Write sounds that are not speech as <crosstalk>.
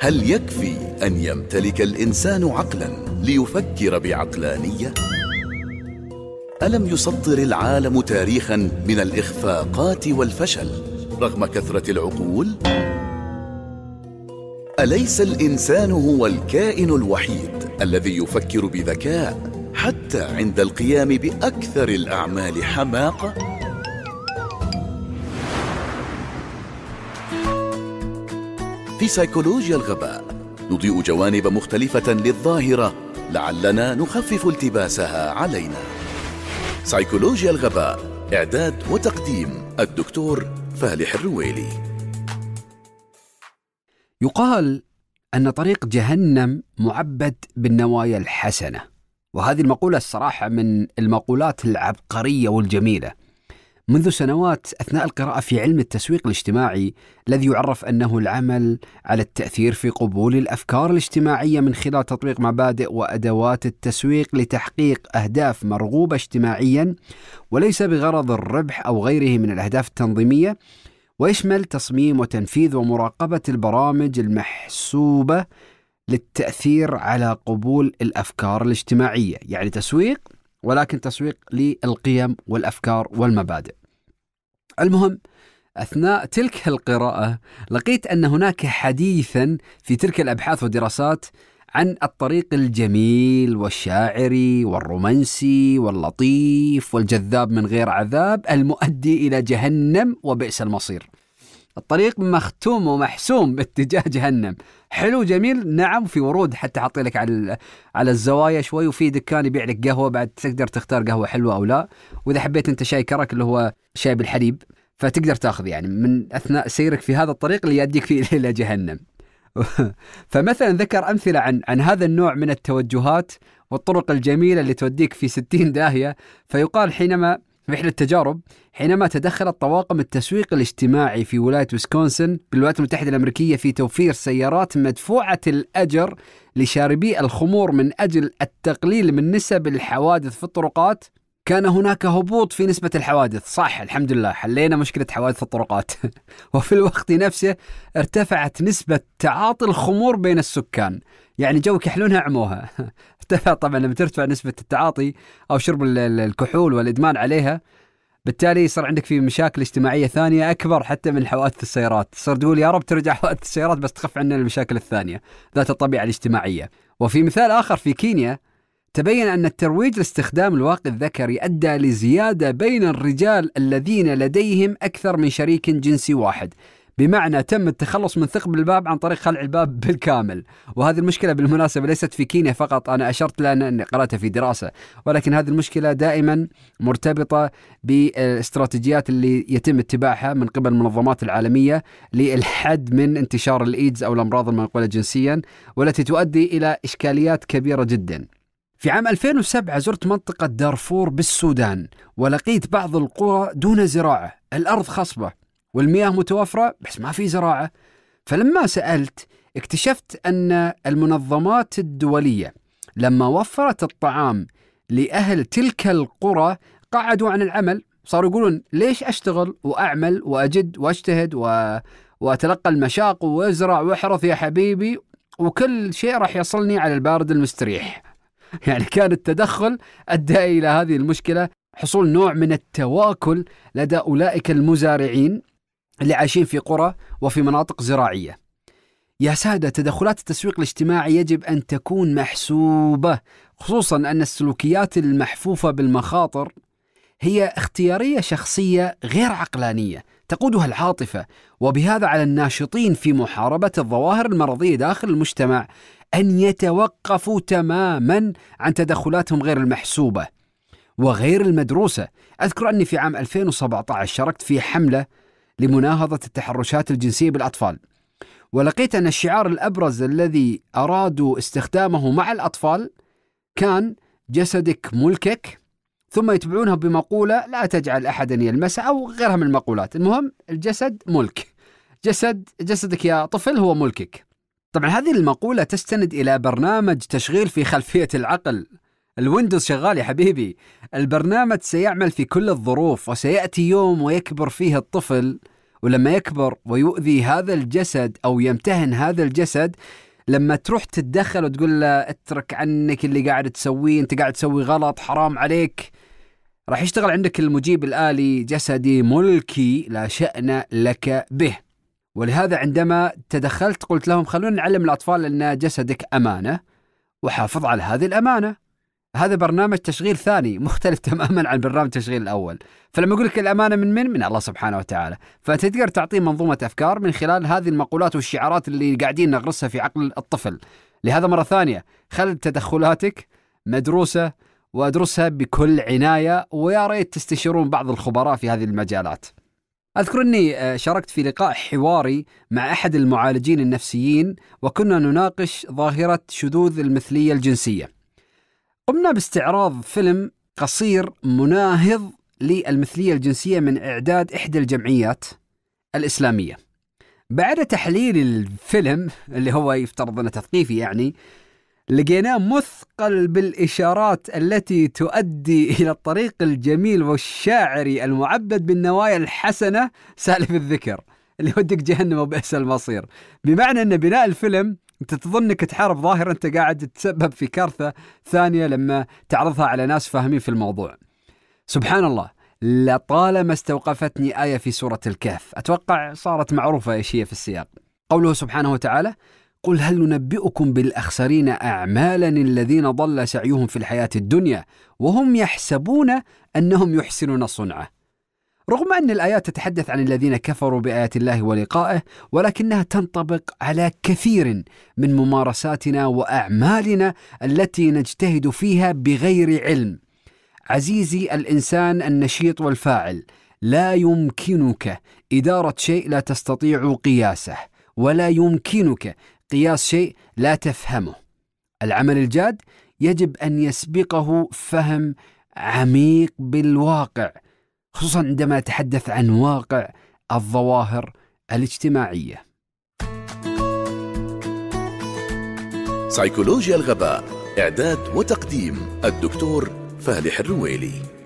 هل يكفي أن يمتلك الإنسان عقلا ليفكر بعقلانية؟ ألم يسطر العالم تاريخا من الإخفاقات والفشل رغم كثرة العقول؟ أليس الإنسان هو الكائن الوحيد الذي يفكر بذكاء حتى عند القيام بأكثر الأعمال حماقة؟ في سيكولوجيا الغباء نضيء جوانب مختلفة للظاهرة لعلنا نخفف التباسها علينا. سيكولوجيا الغباء إعداد وتقديم الدكتور فالح الرويلي. يقال أن طريق جهنم معبد بالنوايا الحسنة وهذه المقولة الصراحة من المقولات العبقرية والجميلة. منذ سنوات أثناء القراءة في علم التسويق الاجتماعي الذي يعرف أنه العمل على التأثير في قبول الأفكار الاجتماعية من خلال تطبيق مبادئ وأدوات التسويق لتحقيق أهداف مرغوبة اجتماعيا وليس بغرض الربح أو غيره من الأهداف التنظيمية ويشمل تصميم وتنفيذ ومراقبة البرامج المحسوبة للتأثير على قبول الأفكار الاجتماعية يعني تسويق ولكن تسويق للقيم والأفكار والمبادئ. المهم أثناء تلك القراءة لقيت أن هناك حديثا في تلك الأبحاث والدراسات عن الطريق الجميل والشاعري والرومانسي واللطيف والجذاب من غير عذاب المؤدي إلى جهنم وبئس المصير. الطريق مختوم ومحسوم باتجاه جهنم. حلو جميل نعم في ورود حتى حاطين لك على على الزوايا شوي وفي دكان يبيع لك قهوة بعد تقدر تختار قهوة حلوة أو لا وإذا حبيت أنت شاي كرك اللي هو شاي بالحليب فتقدر تأخذ يعني من أثناء سيرك في هذا الطريق اللي يؤديك فيه <laughs> إلى جهنم. <laughs> فمثلا ذكر أمثلة عن عن هذا النوع من التوجهات والطرق الجميلة اللي توديك في 60 داهية فيقال حينما في إحدى التجارب حينما تدخلت طواقم التسويق الاجتماعي في ولاية ويسكونسن بالولايات المتحدة الأمريكية في توفير سيارات مدفوعة الأجر لشاربي الخمور من أجل التقليل من نسب الحوادث في الطرقات كان هناك هبوط في نسبة الحوادث. صح الحمد لله حلينا مشكلة حوادث الطرقات. <laughs> وفي الوقت نفسه ارتفعت نسبة تعاطي الخمور بين السكان. يعني جوك يحلونها عموها <laughs> ارتفع طبعا لما ترتفع نسبة التعاطي أو شرب الكحول والإدمان عليها بالتالي يصير عندك في مشاكل اجتماعية ثانية أكبر حتى من حوادث السيارات. صار تقول يا رب ترجع حوادث السيارات بس تخف عنا المشاكل الثانية ذات الطبيعة الاجتماعية. وفي مثال آخر في كينيا تبين أن الترويج لاستخدام الواقي الذكري أدى لزيادة بين الرجال الذين لديهم أكثر من شريك جنسي واحد. بمعنى تم التخلص من ثقب الباب عن طريق خلع الباب بالكامل. وهذه المشكلة بالمناسبة ليست في كينيا فقط أنا أشرت لها أني قرأتها في دراسة. ولكن هذه المشكلة دائما مرتبطة بالاستراتيجيات اللي يتم اتباعها من قبل المنظمات العالمية للحد من انتشار الإيدز أو الأمراض المنقولة جنسيا والتي تؤدي إلى إشكاليات كبيرة جدا. في عام 2007 زرت منطقة دارفور بالسودان ولقيت بعض القرى دون زراعة. الأرض خصبة والمياه متوفرة بس ما في زراعة. فلما سألت اكتشفت أن المنظمات الدولية لما وفرت الطعام لأهل تلك القرى قعدوا عن العمل. صاروا يقولون ليش أشتغل وأعمل وأجد وأجتهد و... وأتلقى المشاق وأزرع وأحرث يا حبيبي. وكل شيء راح يصلني على البارد المستريح. <laughs> يعني كان التدخل أدى إلى هذه المشكلة حصول نوع من التواكل لدى أولئك المزارعين اللي عايشين في قرى وفي مناطق زراعية. يا سادة تدخلات التسويق الاجتماعي يجب أن تكون محسوبة خصوصا أن السلوكيات المحفوفة بالمخاطر هي اختيارية شخصية غير عقلانية تقودها العاطفة وبهذا على الناشطين في محاربة الظواهر المرضية داخل المجتمع أن يتوقفوا تماما عن تدخلاتهم غير المحسوبة وغير المدروسة، أذكر أني في عام 2017 شاركت في حملة لمناهضة التحرشات الجنسية بالأطفال. ولقيت أن الشعار الأبرز الذي أرادوا استخدامه مع الأطفال كان جسدك ملكك ثم يتبعونها بمقولة لا تجعل أحدا يلمسه أو غيرها من المقولات، المهم الجسد ملك. جسد جسدك يا طفل هو ملكك. طبعا هذه المقولة تستند إلى برنامج تشغيل في خلفية العقل الويندوز شغال يا حبيبي البرنامج سيعمل في كل الظروف وسيأتي يوم ويكبر فيه الطفل ولما يكبر ويؤذي هذا الجسد أو يمتهن هذا الجسد لما تروح تتدخل وتقول له اترك عنك اللي قاعد تسويه انت قاعد تسوي غلط حرام عليك. راح يشتغل عندك المجيب الآلي جسدي ملكي لا شأن لك به. ولهذا عندما تدخلت قلت لهم خلونا نعلم الأطفال أن جسدك أمانة وحافظ على هذه الأمانة. هذا برنامج تشغيل ثاني مختلف <laughs> تماما عن برنامج التشغيل الأول. فلما أقول لك الأمانة من من؟ من الله سبحانه وتعالى. فانت تقدر تعطيه منظومة أفكار من خلال هذه المقولات والشعارات اللي قاعدين نغرسها في عقل الطفل. لهذا مرة ثانية خل تدخلاتك مدروسة وأدرسها بكل عناية ويا ريت تستشيرون بعض الخبراء في هذه المجالات. أذكر أني آه، شاركت في لقاء حواري مع أحد المعالجين النفسيين وكنا نناقش ظاهرة شذوذ المثلية الجنسية. قمنا باستعراض فيلم قصير مناهض للمثلية الجنسية من إعداد إحدى الجمعيات الإسلامية. بعد تحليل الفيلم اللي هو يفترض أنه تثقيفي يعني لقيناه مثقل بالإشارات التي تؤدي إلى الطريق الجميل والشاعري المعبد بالنوايا الحسنة سالف الذكر اللي يوديك جهنم وبئس المصير. بمعنى أن بناء الفيلم أنت تظن انك تحارب ظاهره أنت قاعد تتسبب في كارثة ثانية لما تعرضها على ناس فاهمين في الموضوع. سبحان الله لطالما استوقفتني آية في سورة الكهف، أتوقع صارت معروفة إيش هي في السياق. قوله سبحانه وتعالى: قل هل ننبئكم بالأخسرين اعمالا الذين ضل سعيهم في الحياة الدنيا وهم يحسبون أنهم يحسنون صنعه. رغم أن الآيات تتحدث عن الذين كفروا بآيات الله ولقائه ولكنها تنطبق على كثير من ممارساتنا وأعمالنا التي نجتهد فيها بغير علم. عزيزي الإنسان النشيط والفاعل لا يمكنك إدارة شيء لا تستطيع قياسه ولا يمكنك قياس شيء لا تفهمه. العمل الجاد يجب أن يسبقه فهم عميق بالواقع خصوصا عندما نتحدث عن واقع الظواهر الاجتماعية. سيكولوجيا الغباء إعداد وتقديم الدكتور فالح الرويلي